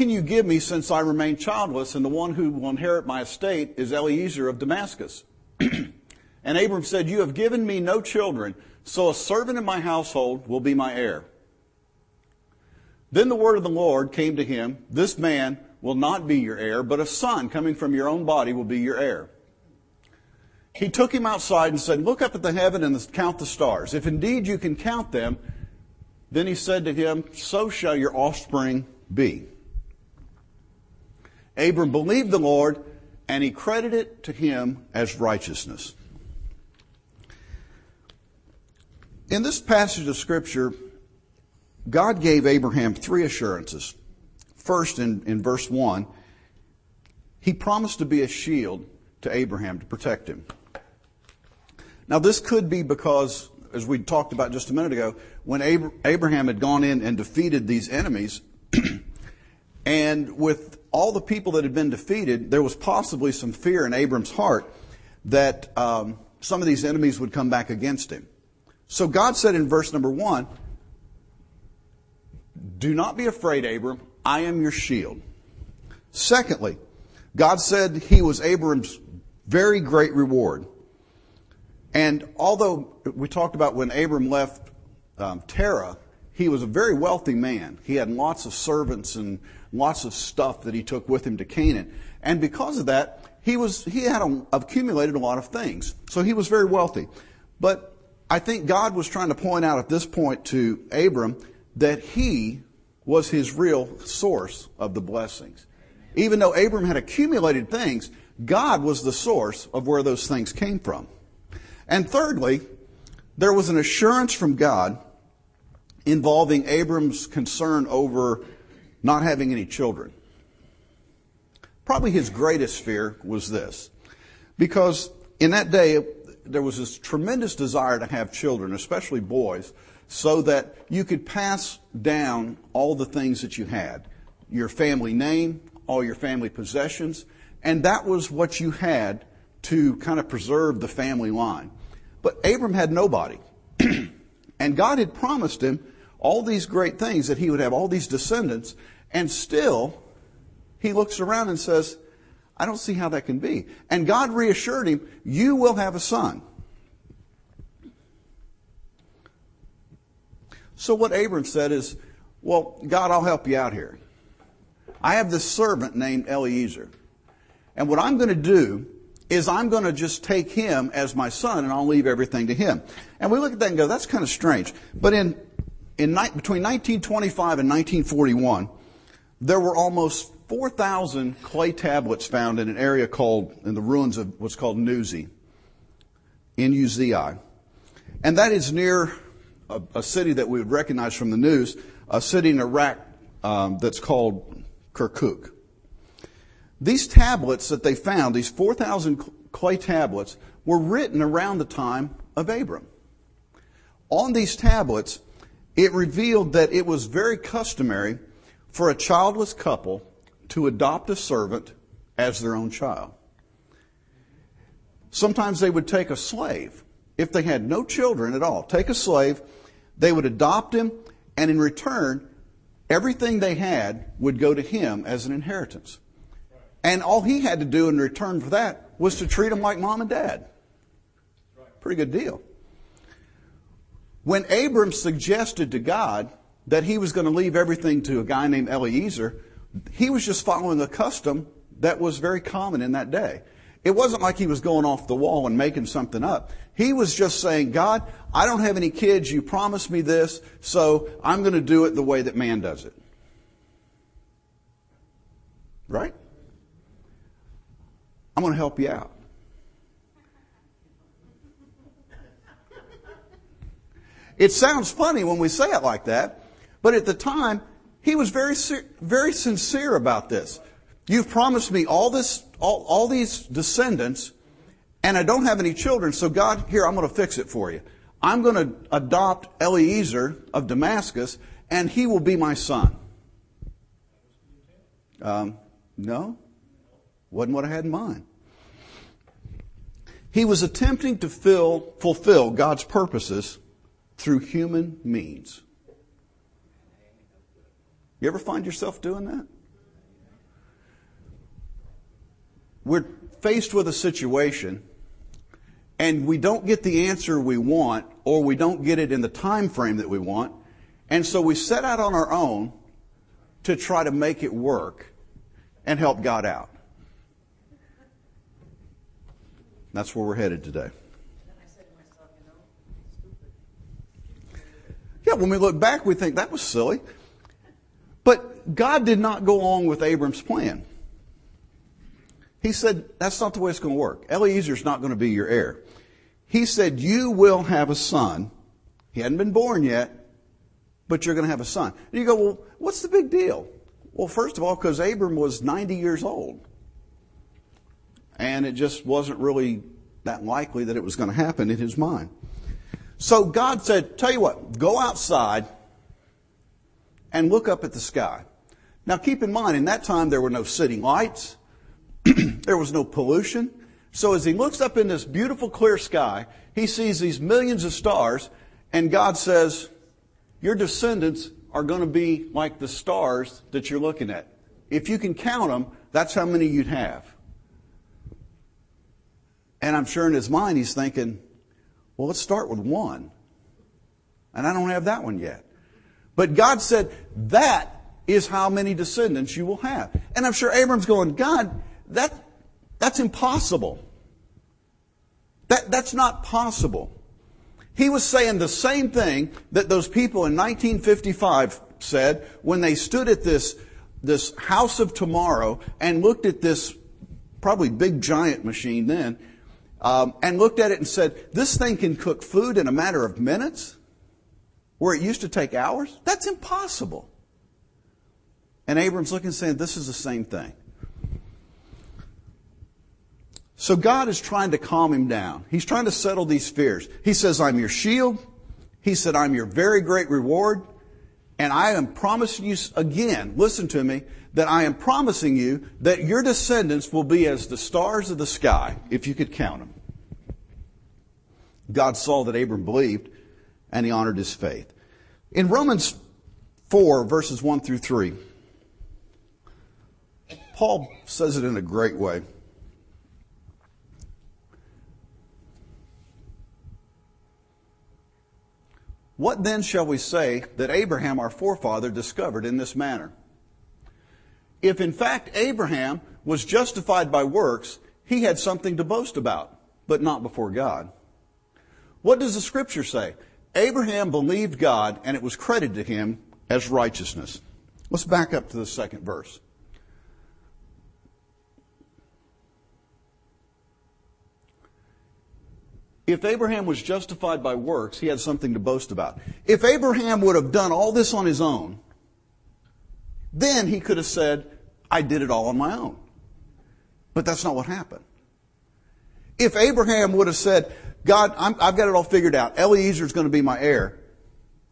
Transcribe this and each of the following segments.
can you give me since I remain childless, and the one who will inherit my estate is Eliezer of Damascus? and Abram said, You have given me no children, so a servant in my household will be my heir. Then the word of the Lord came to him, This man will not be your heir, but a son coming from your own body will be your heir. He took him outside and said, Look up at the heaven and count the stars. If indeed you can count them, then he said to him, So shall your offspring be. Abram believed the Lord, and he credited it to him as righteousness. In this passage of Scripture, God gave Abraham three assurances. First, in, in verse 1, he promised to be a shield to Abraham to protect him. Now, this could be because, as we talked about just a minute ago, when Abraham had gone in and defeated these enemies, and with all the people that had been defeated, there was possibly some fear in Abram's heart that um, some of these enemies would come back against him. So God said in verse number one, Do not be afraid, Abram. I am your shield. Secondly, God said he was Abram's very great reward. And although we talked about when Abram left um, Terah, he was a very wealthy man. He had lots of servants and lots of stuff that he took with him to Canaan. And because of that, he was he had accumulated a lot of things. So he was very wealthy. But I think God was trying to point out at this point to Abram that he was his real source of the blessings. Even though Abram had accumulated things, God was the source of where those things came from. And thirdly, there was an assurance from God involving Abram's concern over not having any children. Probably his greatest fear was this. Because in that day, there was this tremendous desire to have children, especially boys, so that you could pass down all the things that you had. Your family name, all your family possessions, and that was what you had to kind of preserve the family line. But Abram had nobody. and God had promised him all these great things that he would have all these descendants, and still he looks around and says, I don't see how that can be. And God reassured him, You will have a son. So what Abram said is, Well, God, I'll help you out here. I have this servant named Eliezer. And what I'm going to do is I'm going to just take him as my son and I'll leave everything to him. And we look at that and go, that's kind of strange. But in, in between 1925 and 1941, there were almost 4,000 clay tablets found in an area called, in the ruins of what's called Nuzi, N-U-Z-I. And that is near a, a, city that we would recognize from the news, a city in Iraq um, that's called Kirkuk. These tablets that they found, these 4,000 clay tablets, were written around the time of Abram. On these tablets, it revealed that it was very customary for a childless couple to adopt a servant as their own child. Sometimes they would take a slave. If they had no children at all, take a slave, they would adopt him, and in return, everything they had would go to him as an inheritance. And all he had to do in return for that was to treat them like mom and dad. Pretty good deal. When Abram suggested to God that he was going to leave everything to a guy named Eliezer, he was just following a custom that was very common in that day. It wasn't like he was going off the wall and making something up. He was just saying, God, I don't have any kids. You promised me this, so I'm going to do it the way that man does it. Right? I'm going to help you out. It sounds funny when we say it like that, but at the time, he was very, very sincere about this. You've promised me all this, all, all these descendants, and I don't have any children, so God, here, I'm going to fix it for you. I'm going to adopt Eliezer of Damascus, and he will be my son. Um, no, wasn't what I had in mind. He was attempting to fill, fulfill God's purposes through human means. You ever find yourself doing that? We're faced with a situation and we don't get the answer we want or we don't get it in the time frame that we want and so we set out on our own to try to make it work and help God out. That's where we're headed today. Yeah, when we look back, we think that was silly. But God did not go along with Abram's plan. He said, that's not the way it's going to work. Eliezer's not going to be your heir. He said, you will have a son. He hadn't been born yet, but you're going to have a son. And you go, well, what's the big deal? Well, first of all, because Abram was 90 years old. And it just wasn't really that likely that it was going to happen in his mind. So God said, tell you what, go outside and look up at the sky. Now keep in mind, in that time there were no city lights. there was no pollution. So as he looks up in this beautiful clear sky, he sees these millions of stars and God says, your descendants are going to be like the stars that you're looking at. If you can count them, that's how many you'd have. And I'm sure in his mind he's thinking, well, let's start with one. And I don't have that one yet. But God said, that is how many descendants you will have. And I'm sure Abram's going, God, that, that's impossible. That, that's not possible. He was saying the same thing that those people in 1955 said when they stood at this, this house of tomorrow and looked at this probably big giant machine then um, and looked at it and said, this thing can cook food in a matter of minutes, where it used to take hours? That's impossible. And Abram's looking and saying, this is the same thing. So God is trying to calm him down. He's trying to settle these fears. He says, I'm your shield. He said, I'm your very great reward. And I am promising you again, listen to me, that I am promising you that your descendants will be as the stars of the sky, if you could count them. God saw that Abram believed, and he honored his faith. In Romans 4, verses 1 through 3, Paul says it in a great way. What then shall we say that Abraham, our forefather, discovered in this manner? If in fact Abraham was justified by works, he had something to boast about, but not before God. What does the scripture say? Abraham believed God and it was credited to him as righteousness. Let's back up to the second verse. If Abraham was justified by works, he had something to boast about. If Abraham would have done all this on his own, then he could have said, I did it all on my own. But that's not what happened. If Abraham would have said, God, i have got it all figured out. Eliezer is going to be my heir.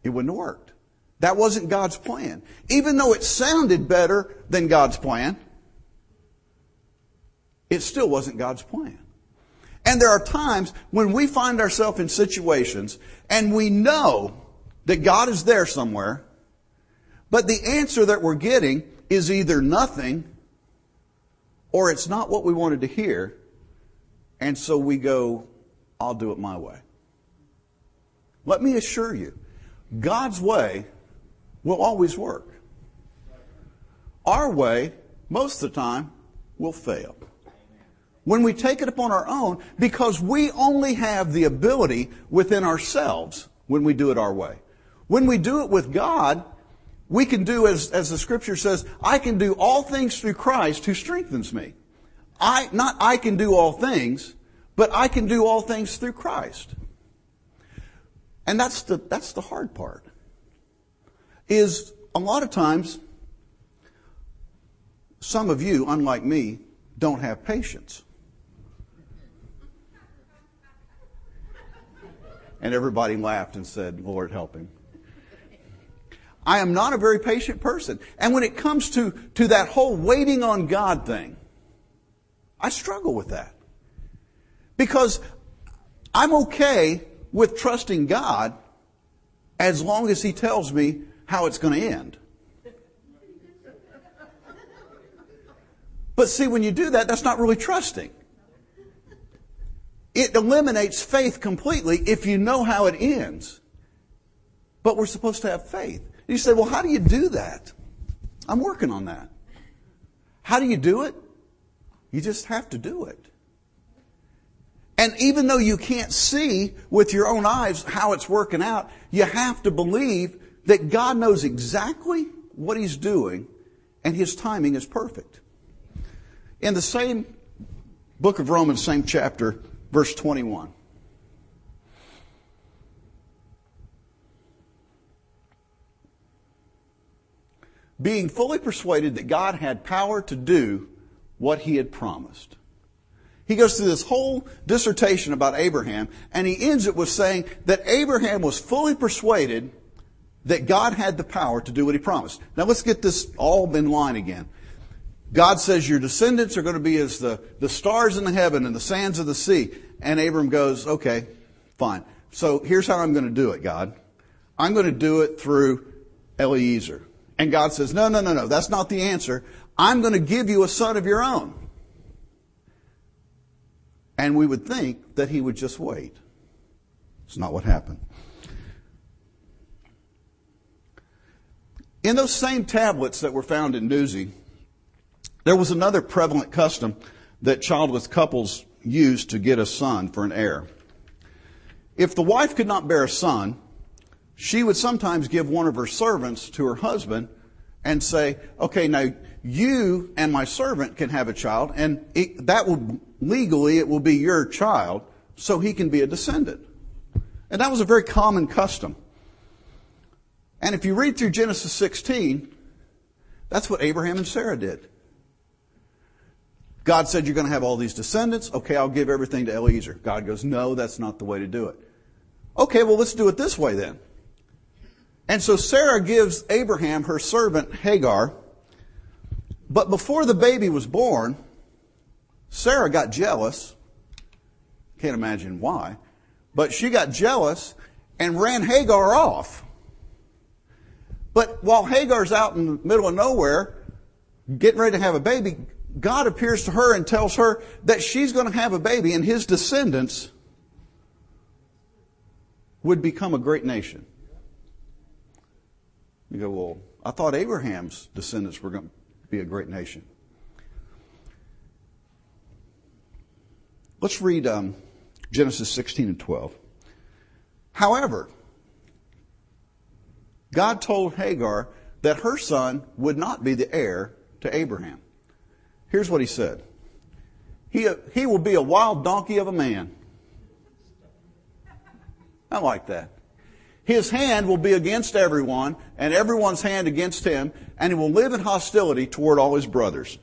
It wouldn't have worked. That wasn't God's plan. Even though it sounded better than God's plan, it still wasn't God's plan. And there are times when we find ourselves in situations and we know that God is there somewhere, but the answer that we're getting is either nothing or it's not what we wanted to hear. And so we go, I'll do it my way. Let me assure you, God's way will always work. Our way, most of the time, will fail. When we take it upon our own, because we only have the ability within ourselves when we do it our way. When we do it with God, we can do as, as the scripture says, I can do all things through Christ who strengthens me. I, not I can do all things, but I can do all things through Christ. And that's the, that's the hard part. Is a lot of times, some of you, unlike me, don't have patience. And everybody laughed and said, Lord, help him. I am not a very patient person. And when it comes to, to that whole waiting on God thing, I struggle with that. Because I'm okay with trusting God as long as He tells me how it's going to end. But see, when you do that, that's not really trusting. It eliminates faith completely if you know how it ends. But we're supposed to have faith. You say, well, how do you do that? I'm working on that. How do you do it? You just have to do it. And even though you can't see with your own eyes how it's working out, you have to believe that God knows exactly what He's doing and His timing is perfect. In the same book of Romans, same chapter, verse 21. Being fully persuaded that God had power to do what he had promised. He goes through this whole dissertation about Abraham, and he ends it with saying that Abraham was fully persuaded that God had the power to do what he promised. Now let's get this all in line again. God says your descendants are going to be as the, the stars in the heaven and the sands of the sea. And Abram goes, okay, fine. So here's how I'm going to do it, God. I'm going to do it through Eliezer. And God says, no, no, no, no, that's not the answer. I'm going to give you a son of your own. And we would think that he would just wait. It's not what happened. In those same tablets that were found in Nuzi, there was another prevalent custom that childless couples used to get a son for an heir. If the wife could not bear a son, she would sometimes give one of her servants to her husband and say, okay, now you and my servant can have a child and it, that will legally, it will be your child so he can be a descendant. And that was a very common custom. And if you read through Genesis 16, that's what Abraham and Sarah did. God said, You're going to have all these descendants. Okay, I'll give everything to Eliezer. God goes, No, that's not the way to do it. Okay, well, let's do it this way then. And so Sarah gives Abraham her servant Hagar. But before the baby was born, Sarah got jealous. Can't imagine why. But she got jealous and ran Hagar off. But while Hagar's out in the middle of nowhere, getting ready to have a baby, God appears to her and tells her that she's going to have a baby and his descendants would become a great nation. You go, well, I thought Abraham's descendants were going to be a great nation. Let's read um, Genesis 16 and 12. However, God told Hagar that her son would not be the heir to Abraham. Here's what he said. He, he will be a wild donkey of a man. I like that. His hand will be against everyone, and everyone's hand against him, and he will live in hostility toward all his brothers.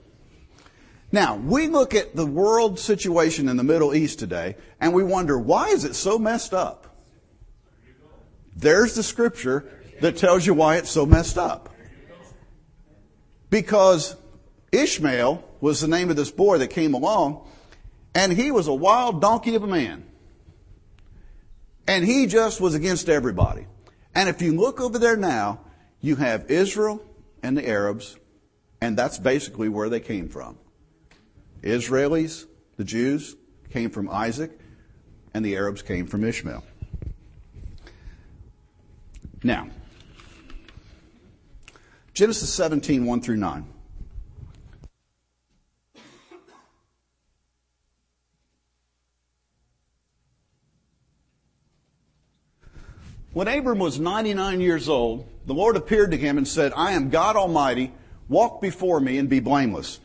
Now, we look at the world situation in the Middle East today, and we wonder, why is it so messed up? There's the scripture that tells you why it's so messed up. Because Ishmael was the name of this boy that came along, and he was a wild donkey of a man. And he just was against everybody. And if you look over there now, you have Israel and the Arabs, and that's basically where they came from. Israelis, the Jews, came from Isaac, and the Arabs came from Ishmael. Now, Genesis 17, 1 through 9. When Abram was 99 years old, the Lord appeared to him and said, I am God Almighty. Walk before me and be blameless.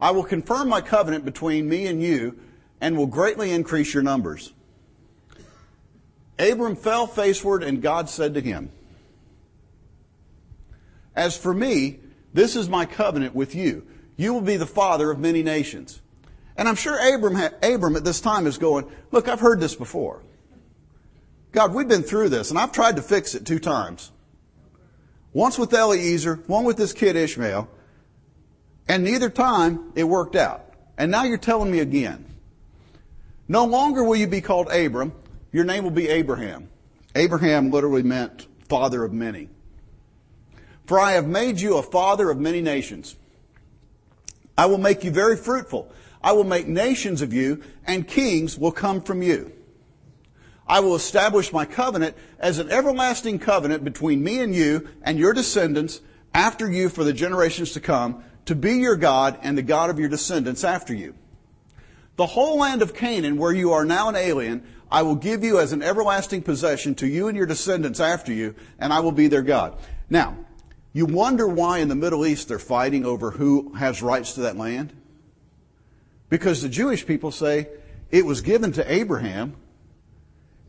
I will confirm my covenant between me and you and will greatly increase your numbers. Abram fell faceward and God said to him, As for me, this is my covenant with you. You will be the father of many nations. And I'm sure Abram, Abram at this time is going, look, I've heard this before. God, we've been through this, and I've tried to fix it two times. Once with Eliezer, one with this kid Ishmael, and neither time it worked out. And now you're telling me again. No longer will you be called Abram, your name will be Abraham. Abraham literally meant father of many. For I have made you a father of many nations. I will make you very fruitful. I will make nations of you, and kings will come from you. I will establish my covenant as an everlasting covenant between me and you and your descendants after you for the generations to come, to be your God and the God of your descendants after you. The whole land of Canaan, where you are now an alien, I will give you as an everlasting possession to you and your descendants after you, and I will be their God. Now, you wonder why in the Middle East they're fighting over who has rights to that land? Because the Jewish people say it was given to Abraham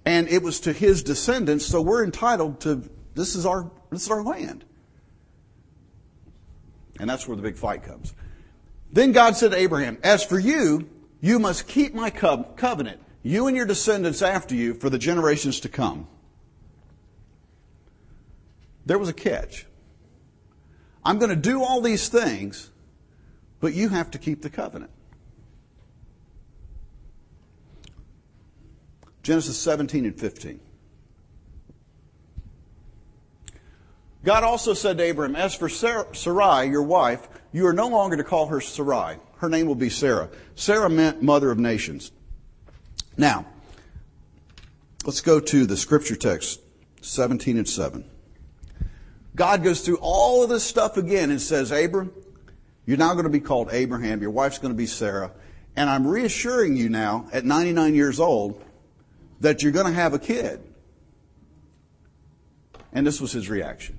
and it was to his descendants, so we're entitled to this is our this is our land. And that's where the big fight comes. Then God said to Abraham, As for you, you must keep my covenant, you and your descendants after you, for the generations to come. There was a catch. I'm going to do all these things, but you have to keep the covenant. Genesis 17 and 15. God also said to Abram, As for Sarai, your wife, you are no longer to call her Sarai. Her name will be Sarah. Sarah meant mother of nations. Now, let's go to the scripture text, 17 and 7. God goes through all of this stuff again and says, Abram, you're now going to be called Abraham. Your wife's going to be Sarah. And I'm reassuring you now, at 99 years old, that you're going to have a kid. And this was his reaction.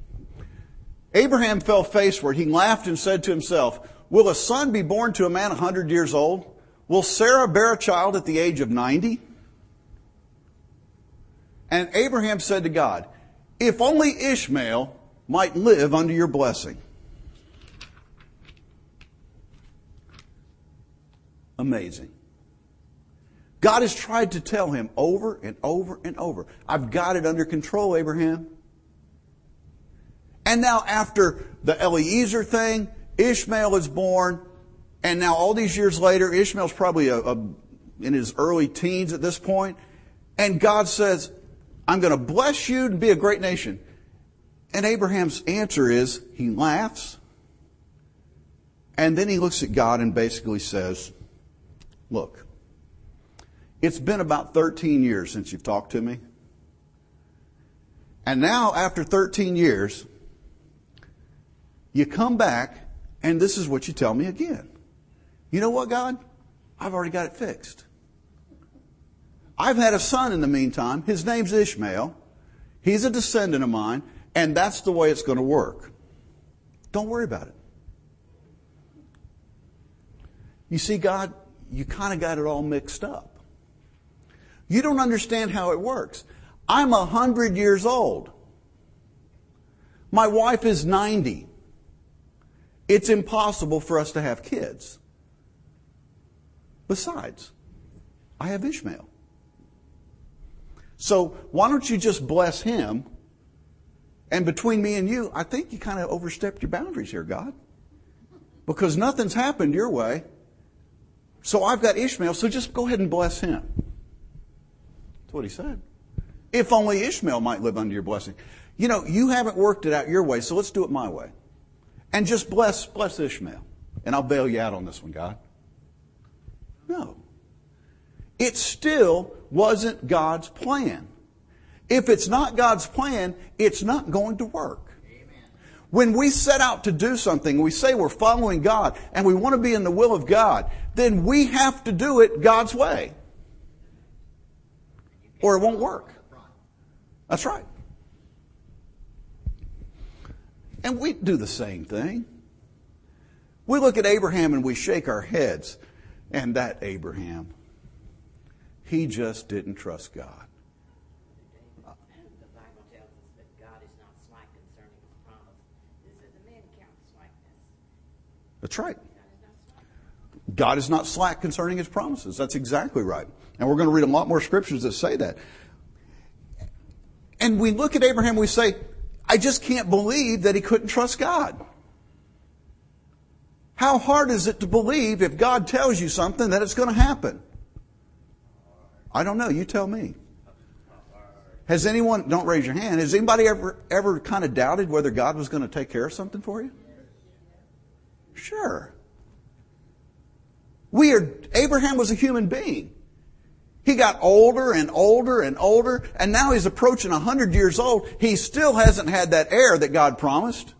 Abraham fell faceward. He laughed and said to himself, Will a son be born to a man a 100 years old? Will Sarah bear a child at the age of 90? And Abraham said to God, If only Ishmael might live under your blessing. Amazing. God has tried to tell him over and over and over, I've got it under control, Abraham. And now after the Eliezer thing, Ishmael is born, and now all these years later, Ishmael's probably a, a, in his early teens at this point, and God says, I'm going to bless you and be a great nation. And Abraham's answer is, he laughs, and then he looks at God and basically says, look, it's been about 13 years since you've talked to me. And now, after 13 years, you come back and this is what you tell me again. You know what, God? I've already got it fixed. I've had a son in the meantime. His name's Ishmael. He's a descendant of mine, and that's the way it's going to work. Don't worry about it. You see, God, you kind of got it all mixed up. You don't understand how it works. I'm a hundred years old. My wife is 90. It's impossible for us to have kids. Besides, I have Ishmael. So why don't you just bless him? And between me and you, I think you kind of overstepped your boundaries here, God. Because nothing's happened your way. So I've got Ishmael, so just go ahead and bless him. That's what he said. If only Ishmael might live under your blessing. You know, you haven't worked it out your way, so let's do it my way. And just bless, bless Ishmael. And I'll bail you out on this one, God. No. It still wasn't God's plan. If it's not God's plan, it's not going to work. Amen. When we set out to do something, we say we're following God and we want to be in the will of God, then we have to do it God's way or it won't work. That's right. And we do the same thing. We look at Abraham and we shake our heads. And that Abraham, he just didn't trust God. That's right. God is not slack concerning his promises. That's exactly right. And we're going to read a lot more scriptures that say that. And we look at Abraham, we say, I just can't believe that he couldn't trust God. How hard is it to believe if God tells you something that it's going to happen? I don't know. You tell me. Has anyone, don't raise your hand, has anybody ever, ever kind of doubted whether God was going to take care of something for you? Sure. We are, Abraham was a human being. He got older and older and older, and now he's approaching 100 years old. He still hasn't had that heir that God promised.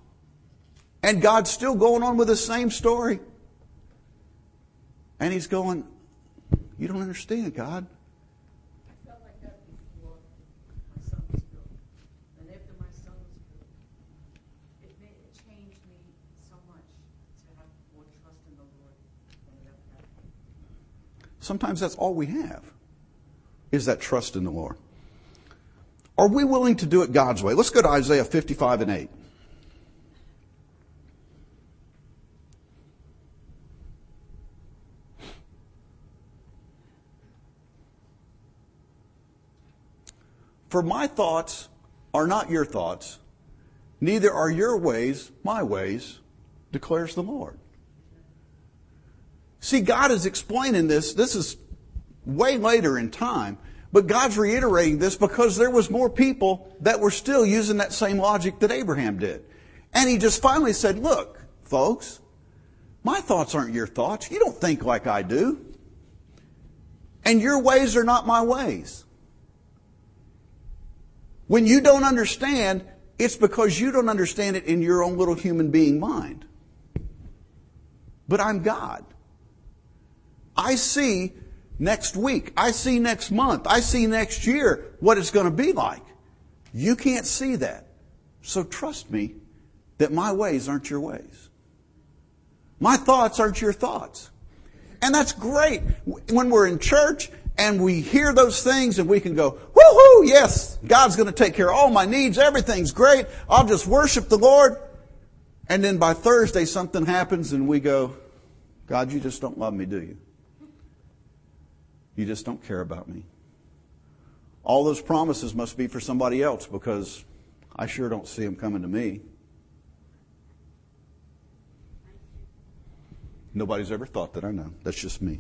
And God's still going on with the same story. And he's going, You don't understand, God. Sometimes that's all we have, is that trust in the Lord. Are we willing to do it God's way? Let's go to Isaiah 55 and 8. For my thoughts are not your thoughts, neither are your ways my ways, declares the Lord. See, God is explaining this. This is way later in time, but God's reiterating this because there was more people that were still using that same logic that Abraham did. And he just finally said, look, folks, my thoughts aren't your thoughts. You don't think like I do. And your ways are not my ways. When you don't understand, it's because you don't understand it in your own little human being mind. But I'm God. I see next week. I see next month. I see next year what it's going to be like. You can't see that. So trust me that my ways aren't your ways. My thoughts aren't your thoughts. And that's great. When we're in church and we hear those things and we can go, woohoo, yes, God's going to take care of all my needs. Everything's great. I'll just worship the Lord. And then by Thursday something happens and we go, God, you just don't love me, do you? You just don't care about me. All those promises must be for somebody else because I sure don't see them coming to me. Nobody's ever thought that I know. That's just me.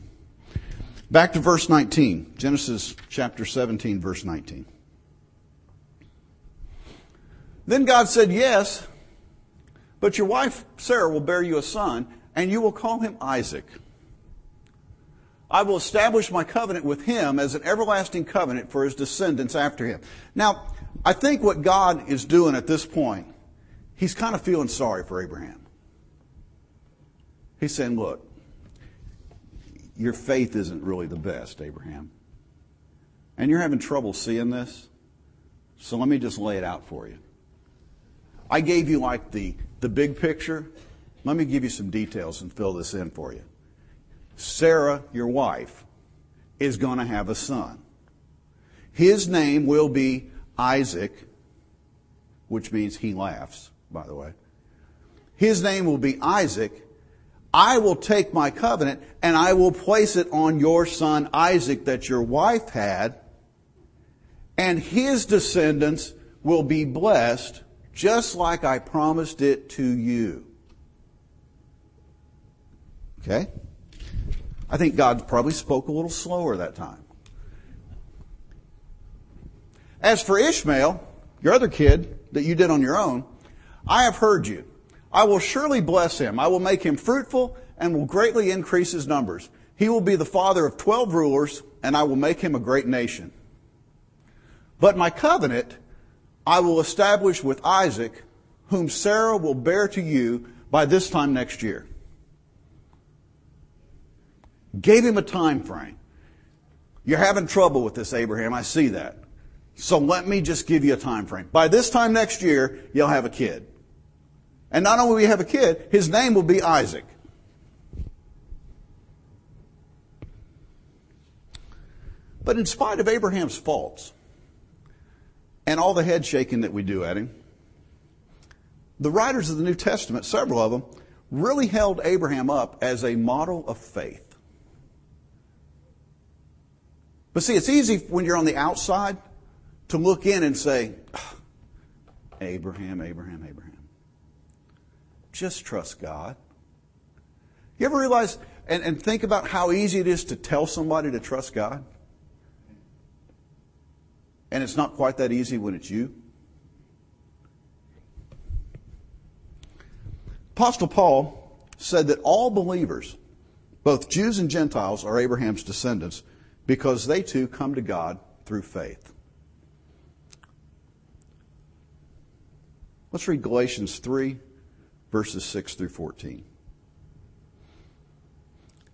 Back to verse 19. Genesis chapter 17, verse 19. Then God said, Yes, but your wife Sarah will bear you a son, and you will call him Isaac. I will establish my covenant with him as an everlasting covenant for his descendants after him. Now, I think what God is doing at this point, he's kind of feeling sorry for Abraham. He's saying, look, your faith isn't really the best, Abraham. And you're having trouble seeing this. So let me just lay it out for you. I gave you like the, the big picture. Let me give you some details and fill this in for you. Sarah, your wife, is going to have a son. His name will be Isaac, which means he laughs, by the way. His name will be Isaac. I will take my covenant and I will place it on your son Isaac that your wife had, and his descendants will be blessed just like I promised it to you. Okay? I think God probably spoke a little slower that time. As for Ishmael, your other kid that you did on your own, I have heard you. I will surely bless him. I will make him fruitful and will greatly increase his numbers. He will be the father of twelve rulers, and I will make him a great nation. But my covenant I will establish with Isaac, whom Sarah will bear to you by this time next year. Gave him a time frame. You're having trouble with this, Abraham. I see that. So let me just give you a time frame. By this time next year, you'll have a kid. And not only will you have a kid, his name will be Isaac. But in spite of Abraham's faults and all the head shaking that we do at him, the writers of the New Testament, several of them, really held Abraham up as a model of faith. But see, it's easy when you're on the outside to look in and say, ah, Abraham, Abraham, Abraham. Just trust God. You ever realize and, and think about how easy it is to tell somebody to trust God? And it's not quite that easy when it's you. Apostle Paul said that all believers Both Jews and Gentiles are Abraham's descendants because they too come to God through faith. Let's read Galatians 3, verses 6 through 14.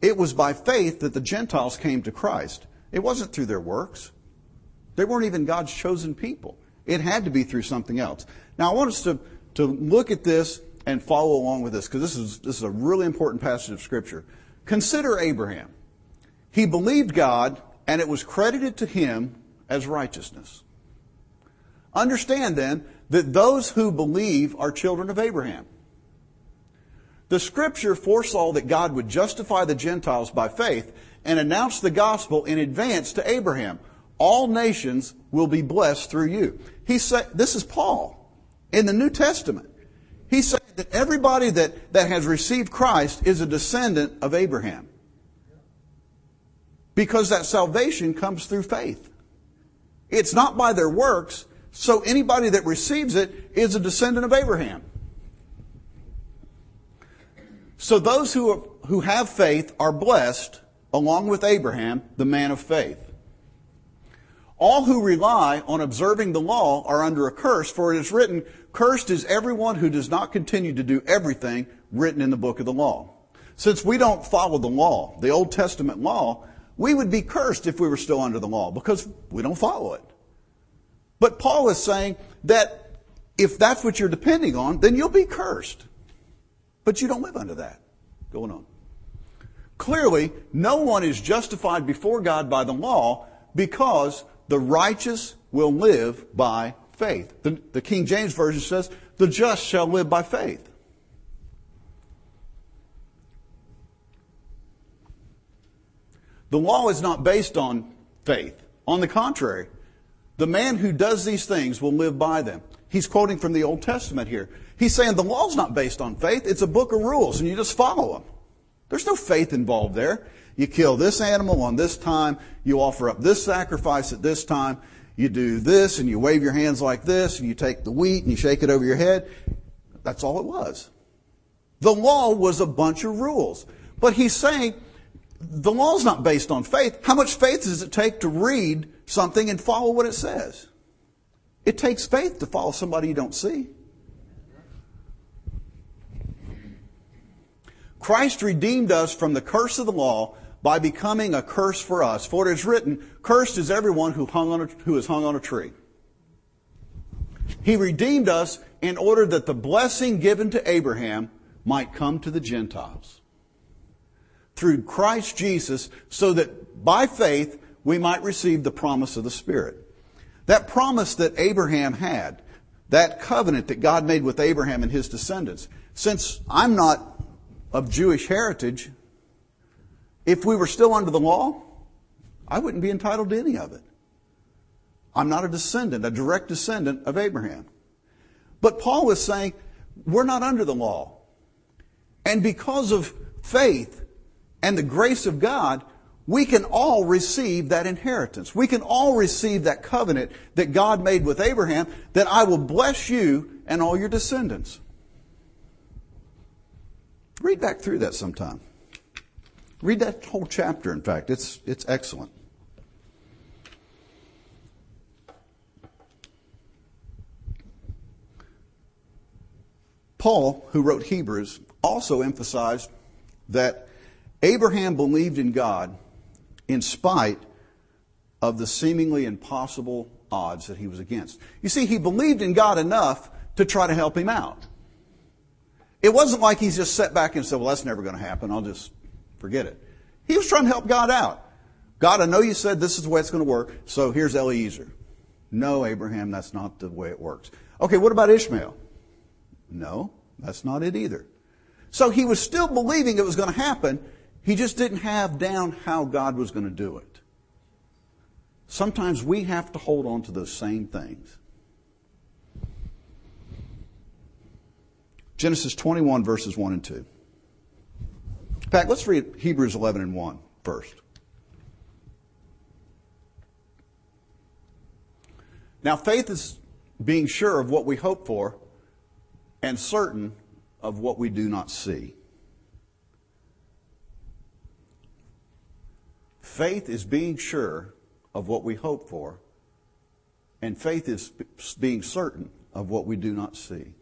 It was by faith that the Gentiles came to Christ. It wasn't through their works. They weren't even God's chosen people. It had to be through something else. Now I want us to, to look at this and follow along with this because this is, this is a really important passage of scripture. Consider Abraham. He believed God and it was credited to him as righteousness. Understand then that those who believe are children of Abraham. The scripture foresaw that God would justify the Gentiles by faith and announce the gospel in advance to Abraham. All nations will be blessed through you. He said, this is Paul in the New Testament. He said that everybody that, that has received Christ is a descendant of Abraham. Because that salvation comes through faith. It's not by their works, so anybody that receives it is a descendant of Abraham. So those who, who have faith are blessed along with Abraham, the man of faith. All who rely on observing the law are under a curse, for it is written, Cursed is everyone who does not continue to do everything written in the book of the law. Since we don't follow the law, the Old Testament law, we would be cursed if we were still under the law because we don't follow it. But Paul is saying that if that's what you're depending on, then you'll be cursed. But you don't live under that. Going on. Clearly, no one is justified before God by the law because the righteous will live by faith. The, the, King James Version says, the just shall live by faith. The law is not based on faith. On the contrary, the man who does these things will live by them. He's quoting from the Old Testament here. He's saying the law's not based on faith. It's a book of rules and you just follow them. There's no faith involved there. You kill this animal on this time. You offer up this sacrifice at this time. You do this and you wave your hands like this and you take the wheat and you shake it over your head. That's all it was. The law was a bunch of rules. But he's saying the law's not based on faith. How much faith does it take to read something and follow what it says? It takes faith to follow somebody you don't see. Christ redeemed us from the curse of the law by becoming a curse for us. For it is written, cursed is everyone who, hung on a, who is hung on a tree. He redeemed us in order that the blessing given to Abraham might come to the Gentiles. Through Christ Jesus, so that by faith we might receive the promise of the Spirit. That promise that Abraham had, that covenant that God made with Abraham and his descendants. Since I'm not of Jewish heritage, if we were still under the law, I wouldn't be entitled to any of it. I'm not a descendant, a direct descendant of Abraham. But Paul is saying, we're not under the law. And because of faith and the grace of God, we can all receive that inheritance. We can all receive that covenant that God made with Abraham that I will bless you and all your descendants. Read back through that sometime. Read that whole chapter, in fact. It's, it's excellent. Paul, who wrote Hebrews, also emphasized that Abraham believed in God in spite of the seemingly impossible odds that he was against. You see, he believed in God enough to try to help him out. It wasn't like he's just sat back and said, well, that's never going to happen. I'll just forget it. He was trying to help God out. God, I know you said this is the way it's going to work, so here's Eliezer. No, Abraham, that's not the way it works. Okay, what about Ishmael? No, that's not it either. So he was still believing it was going to happen, he just didn't have down how God was going to do it. Sometimes we have to hold on to those same things. Genesis 21 verses 1 and 2. In fact, let's read Hebrews 11 and 1 first. Now, faith is being sure of what we hope for and certain of what we do not see. Faith is being sure of what we hope for, and faith is being certain of what we do not see.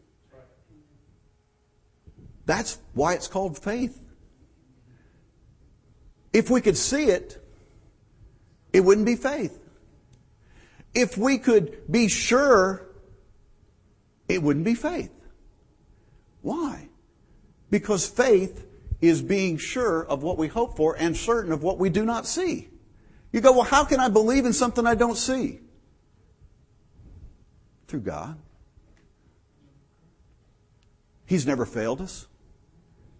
That's why it's called faith. If we could see it, it wouldn't be faith. If we could be sure, it wouldn't be faith. Why? Because faith is being sure of what we hope for and certain of what we do not see. You go, well, how can I believe in something I don't see? Through God. He's never failed us.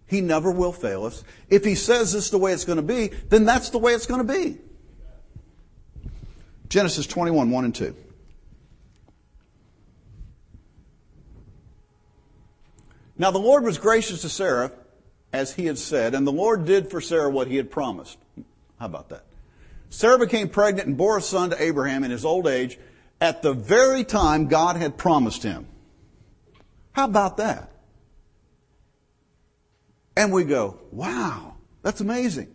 He never will fail us. If He says this is the way it's going to be, then that's the way it's going to be. Genesis 21, 1 and 2. Now the Lord was gracious to Sarah as he had said, and the Lord did for Sarah what he had promised. How about that? Sarah became pregnant and bore a son to Abraham in his old age at the very time God had promised him. How about that? And we go, wow, that's amazing.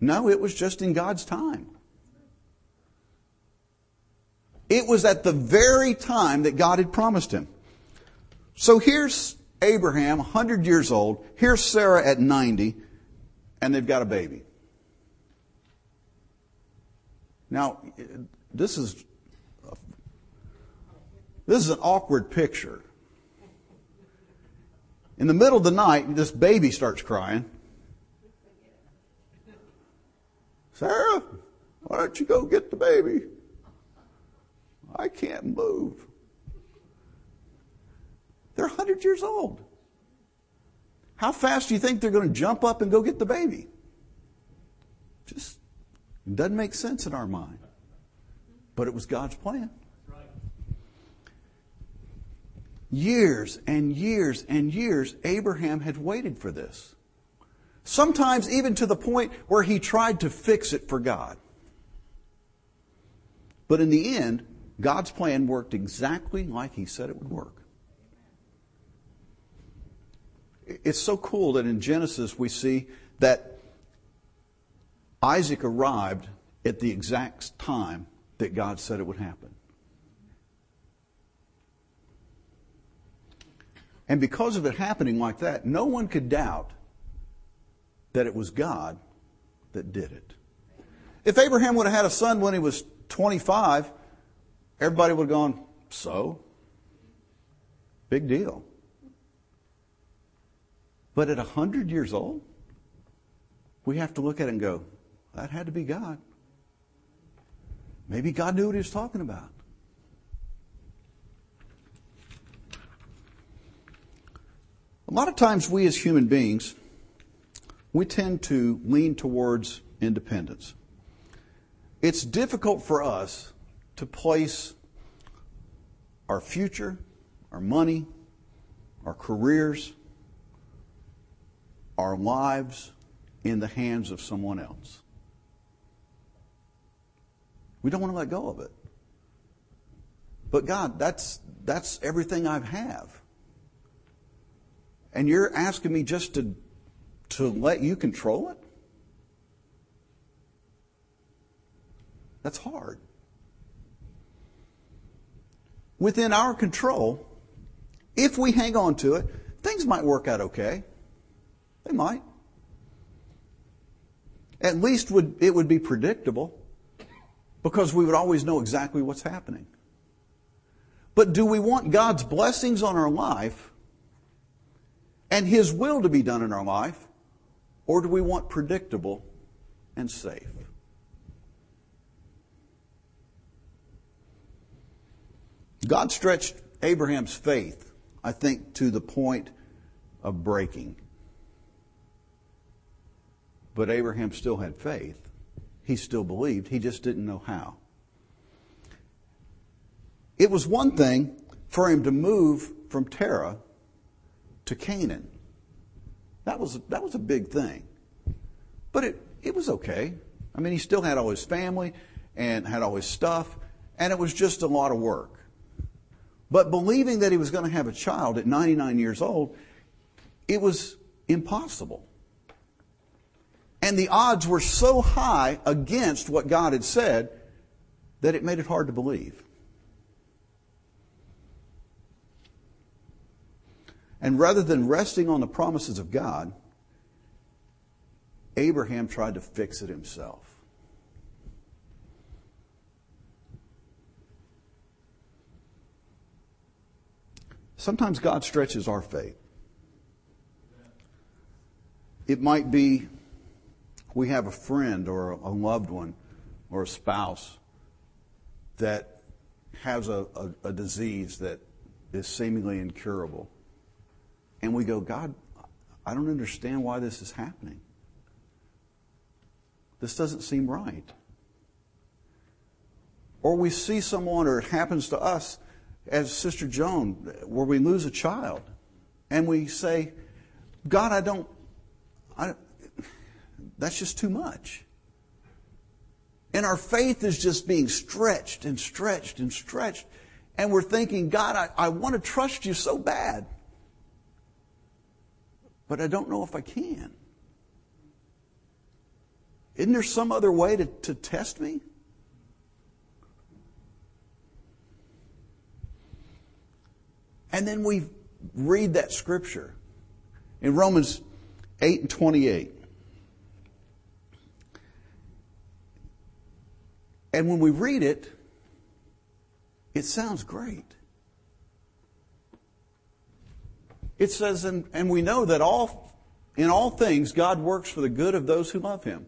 No, it was just in God's time. It was at the very time that God had promised him. So here's Abraham, 100 years old. Here's Sarah at 90, and they've got a baby. Now, this is this is an awkward picture. In the middle of the night, this baby starts crying. Sarah, why don't you go get the baby? I can't move. They're 100 years old. How fast do you think they're going to jump up and go get the baby? Just doesn't make sense in our mind. But it was God's plan. Years and years and years, Abraham had waited for this. Sometimes even to the point where he tried to fix it for God. But in the end, God's plan worked exactly like he said it would work. It's so cool that in Genesis we see that Isaac arrived at the exact time that God said it would happen. And because of it happening like that, no one could doubt that it was God that did it. If Abraham would have had a son when he was 25, everybody would have gone, so? Big deal. But at 100 years old, we have to look at it and go, that had to be God. Maybe God knew what he was talking about. A lot of times, we as human beings, we tend to lean towards independence. It's difficult for us to place our future, our money, our careers, our lives in the hands of someone else. We don't want to let go of it. But God, that's, that's everything I have. And you're asking me just to, to let you control it? That's hard. Within our control, if we hang on to it, things might work out okay. They might. At least would, it would be predictable because we would always know exactly what's happening. But do we want God's blessings on our life and His will to be done in our life, or do we want predictable and safe? God stretched Abraham's faith, I think, to the point of breaking. But Abraham still had faith. He still believed. He just didn't know how. It was one thing for him to move from Terah to Canaan. That was, that was a big thing. But it, it was okay. I mean, he still had all his family and had all his stuff, and it was just a lot of work. But believing that he was going to have a child at 99 years old, it was impossible. And the odds were so high against what God had said that it made it hard to believe. And rather than resting on the promises of God, Abraham tried to fix it himself. Sometimes God stretches our faith. It might be we have a friend or a loved one or a spouse that has a, a, a disease that is seemingly incurable. And we go, God, I don't understand why this is happening. This doesn't seem right. Or we see someone, or it happens to us, as Sister Joan, where we lose a child, and we say, God, I don't, I, that's just too much. And our faith is just being stretched and stretched and stretched. And we're thinking, God, I, I want to trust you so bad. But I don't know if I can. Isn't there some other way to, to test me? And then we read that scripture in Romans 8 and 28. And when we read it, it sounds great. It says, and, and we know that all, in all things, God works for the good of those who love Him,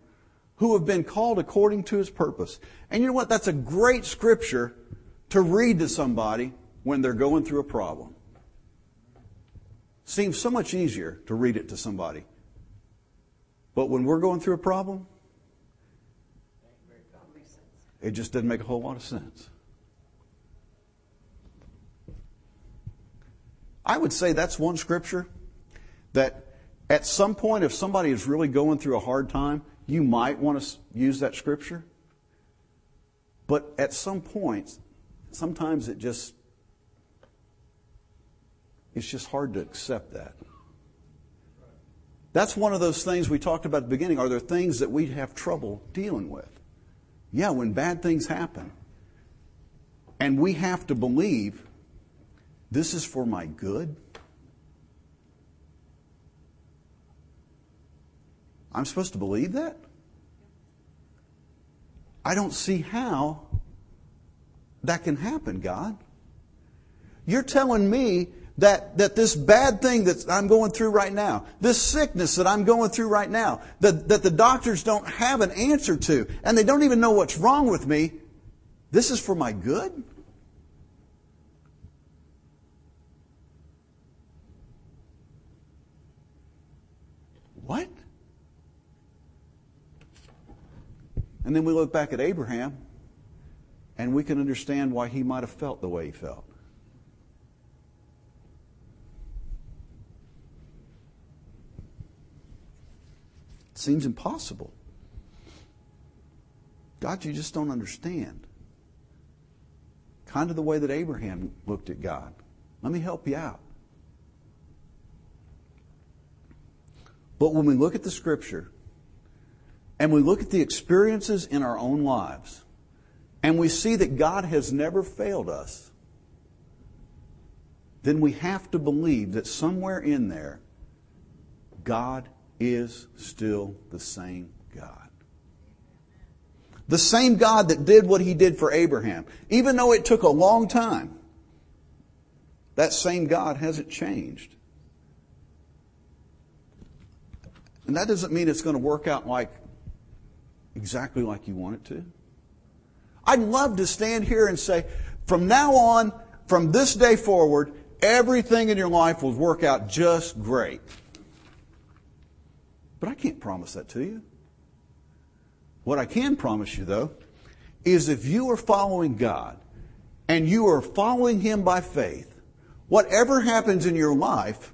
who have been called according to His purpose. And you know what? That's a great scripture to read to somebody when they're going through a problem. Seems so much easier to read it to somebody. But when we're going through a problem, it just doesn't make a whole lot of sense. I would say that's one scripture that at some point, if somebody is really going through a hard time, you might want to use that scripture. But at some point, sometimes it just it's just hard to accept that. That's one of those things we talked about at the beginning. Are there things that we have trouble dealing with? Yeah, when bad things happen. And we have to believe this is for my good. I'm supposed to believe that? I don't see how that can happen, God. You're telling me that, that this bad thing that I'm going through right now, this sickness that I'm going through right now, that, that the doctors don't have an answer to, and they don't even know what's wrong with me, this is for my good? What? And then we look back at Abraham, and we can understand why he might have felt the way he felt. Seems impossible. God, you just don't understand. Kind of the way that Abraham looked at God. Let me help you out. But when we look at the scripture and we look at the experiences in our own lives and we see that God has never failed us, then we have to believe that somewhere in there, God is still the same God. The same God that did what he did for Abraham. Even though it took a long time, that same God hasn't changed. And that doesn't mean it's going to work out like exactly like you want it to. I'd love to stand here and say, from now on, from this day forward, everything in your life will work out just great. But I can't promise that to you. What I can promise you, though, is if you are following God and you are following Him by faith, whatever happens in your life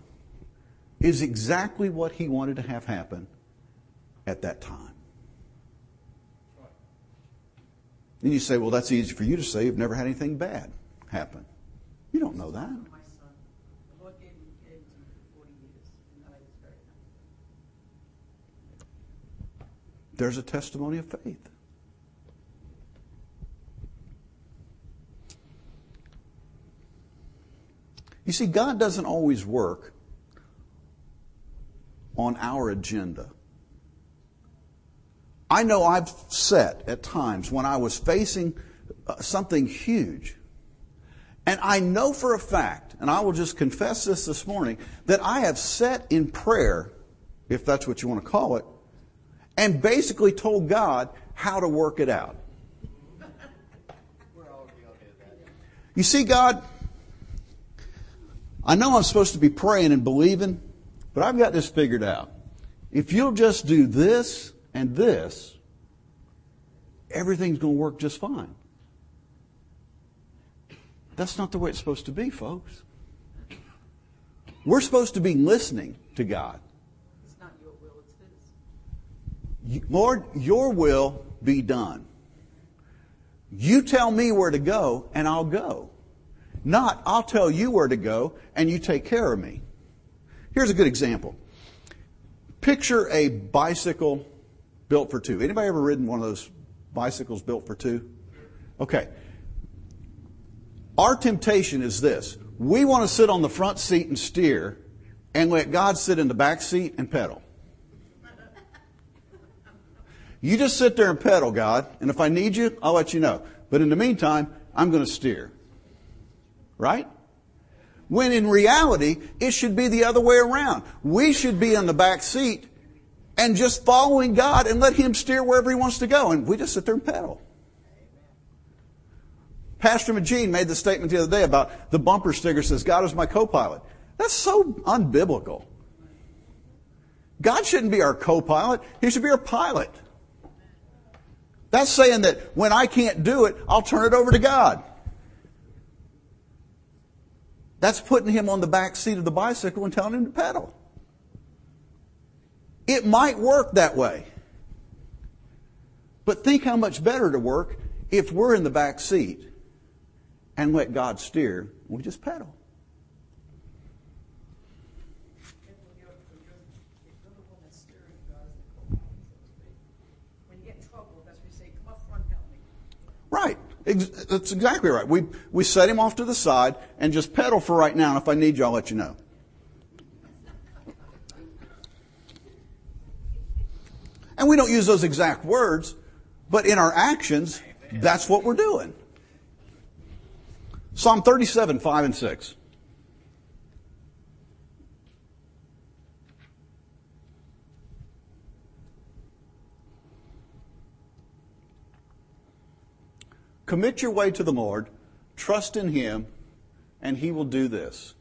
is exactly what He wanted to have happen at that time. And you say, well, that's easy for you to say. You've never had anything bad happen. You don't know that. There's a testimony of faith. You see, God doesn't always work on our agenda. I know I've set at times when I was facing uh, something huge. And I know for a fact, and I will just confess this this morning, that I have set in prayer, if that's what you want to call it, and basically told God how to work it out. You see, God, I know I'm supposed to be praying and believing, but I've got this figured out. If you'll just do this and this, everything's going to work just fine. That's not the way it's supposed to be, folks. We're supposed to be listening to God. It's not your will, it's His. Lord, your will be done. You tell me where to go and I'll go. Not, I'll tell you where to go and you take care of me. Here's a good example. Picture a bicycle built for two. Anybody ever ridden one of those bicycles built for two? Okay. Our temptation is this. We want to sit on the front seat and steer and let God sit in the back seat and pedal. You just sit there and pedal, God, and if I need you, I'll let you know. But in the meantime, I'm going to steer. Right? When in reality, it should be the other way around. We should be in the back seat and just following God and let Him steer wherever He wants to go. And we just sit there and pedal. Pastor Magine made the statement the other day about the bumper sticker says, God is my co-pilot. That's so unbiblical. God shouldn't be our co-pilot. He should be our pilot. That's saying that when I can't do it, I'll turn it over to God. That's putting him on the back seat of the bicycle and telling him to pedal. It might work that way. But think how much better to work if we're in the back seat and let God steer. We just pedal. And when you're, when you're, if you're the one that's steering, God is the co-pilot, so to speak. When you get in trouble, that's when you say, come up front, help me. Right. That's exactly right. We, we set him off to the side and just pedal for right now. And if I need you, I'll let you know. And we don't use those exact words, but in our actions, that's what we're doing. Psalm 37, 5 and 6. Commit your way to the Lord, trust in Him, and He will do this.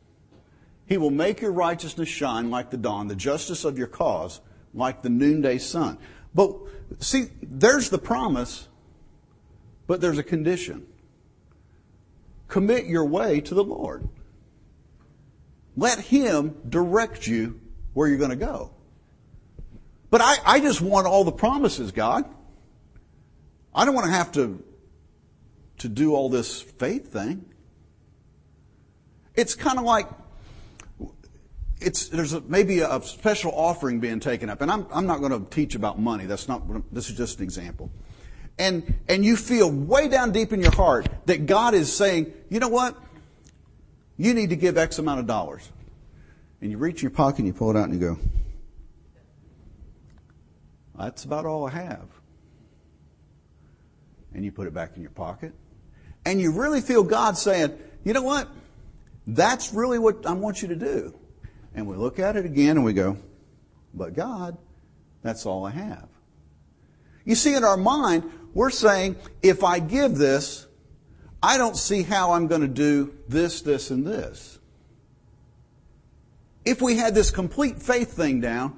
He will make your righteousness shine like the dawn, the justice of your cause like the noonday sun. But see, there's the promise, but there's a condition. Commit your way to the Lord. Let Him direct you where you're going to go. But I, I just want all the promises, God. I don't want to have to to do all this faith thing. It's kind of like it's there's a, maybe a special offering being taken up, and I'm I'm not going to teach about money. That's not. This is just an example. And and you feel way down deep in your heart that God is saying, you know what? You need to give X amount of dollars, and you reach your pocket and you pull it out and you go. That's about all I have. And you put it back in your pocket and you really feel God saying, you know what? That's really what I want you to do. And we look at it again and we go, but God, that's all I have. You see, in our mind, we're saying, if I give this, I don't see how I'm going to do this, this, and this. If we had this complete faith thing down,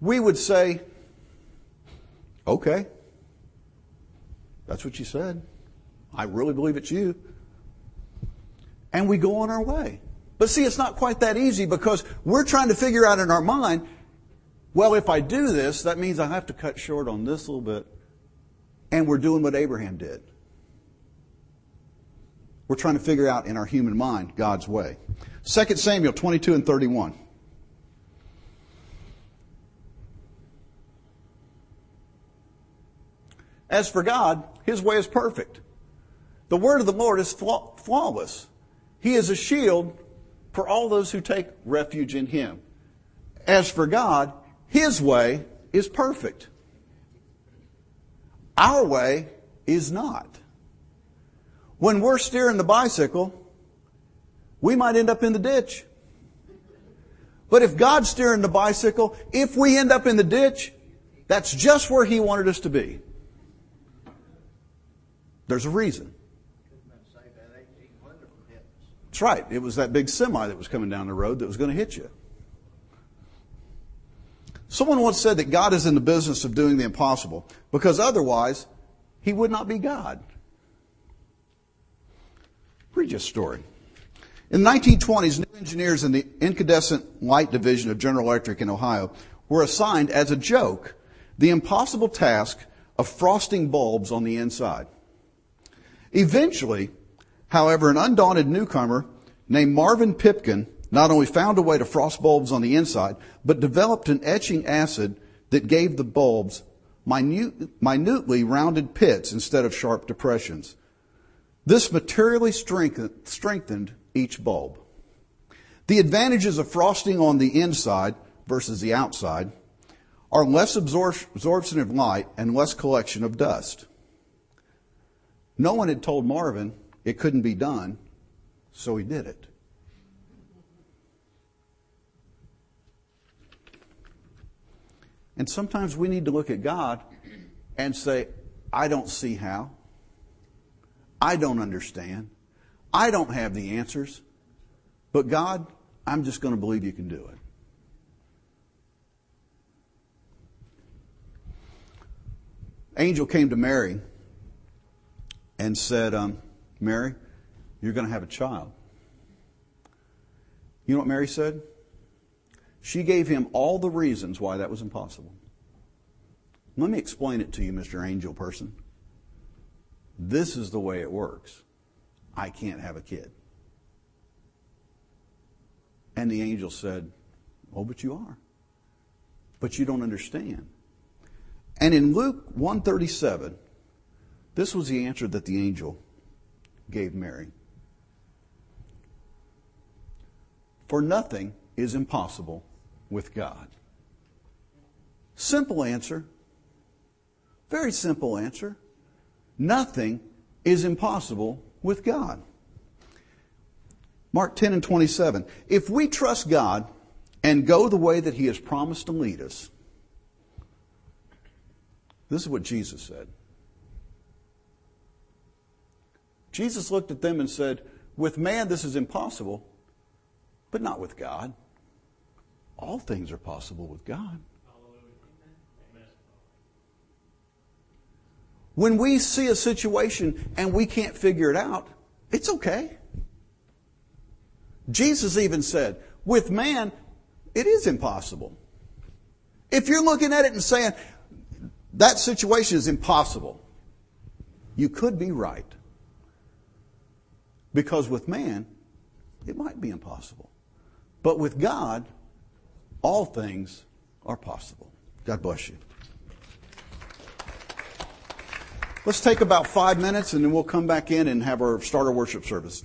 we would say, okay, that's what you said. I really believe it's you. And we go on our way. But see, it's not quite that easy because we're trying to figure out in our mind, well, if I do this, that means I have to cut short on this little bit. And we're doing what Abraham did. We're trying to figure out in our human mind God's way. 2 Samuel 22 and 31. As for God, His way is perfect. The word of the Lord is flaw- flawless. He is a shield for all those who take refuge in Him. As for God, His way is perfect. Our way is not. When we're steering the bicycle, we might end up in the ditch. But if God's steering the bicycle, if we end up in the ditch, that's just where He wanted us to be. There's a reason. That's right. It was that big semi that was coming down the road that was going to hit you. Someone once said that God is in the business of doing the impossible because otherwise he would not be God. Read your story. In the 1920s, new engineers in the incandescent light division of General Electric in Ohio were assigned as a joke the impossible task of frosting bulbs on the inside. Eventually, however, an undaunted newcomer named Marvin Pipkin not only found a way to frost bulbs on the inside, but developed an etching acid that gave the bulbs minute, minutely rounded pits instead of sharp depressions. This materially strengthened each bulb. The advantages of frosting on the inside versus the outside are less absorption of light and less collection of dust. No one had told Marvin it couldn't be done, so he did it. And sometimes we need to look at God and say, I don't see how. I don't understand. I don't have the answers. But God, I'm just going to believe you can do it. Angel came to Mary and said, um, Mary, you're going to have a child. You know what Mary said? She gave him all the reasons why that was impossible. Let me explain it to you, Mr. Angel person. This is the way it works. I can't have a kid. And the angel said, Oh, but you are. But you don't understand. And in Luke 137, this was the answer that the angel gave Mary. For nothing is impossible with God. Simple answer. Very simple answer. Nothing is impossible with God. Mark 10 and 27. If we trust God and go the way that He has promised to lead us, this is what Jesus said. Jesus looked at them and said, With man this is impossible, but not with God. All things are possible with God. When we see a situation and we can't figure it out, it's okay. Jesus even said, with man, it is impossible. If you're looking at it and saying, that situation is impossible, you could be right. Because with man, it might be impossible. But with God, all things are possible. God bless you. Let's take about five minutes and then we'll come back in and have our start our worship service.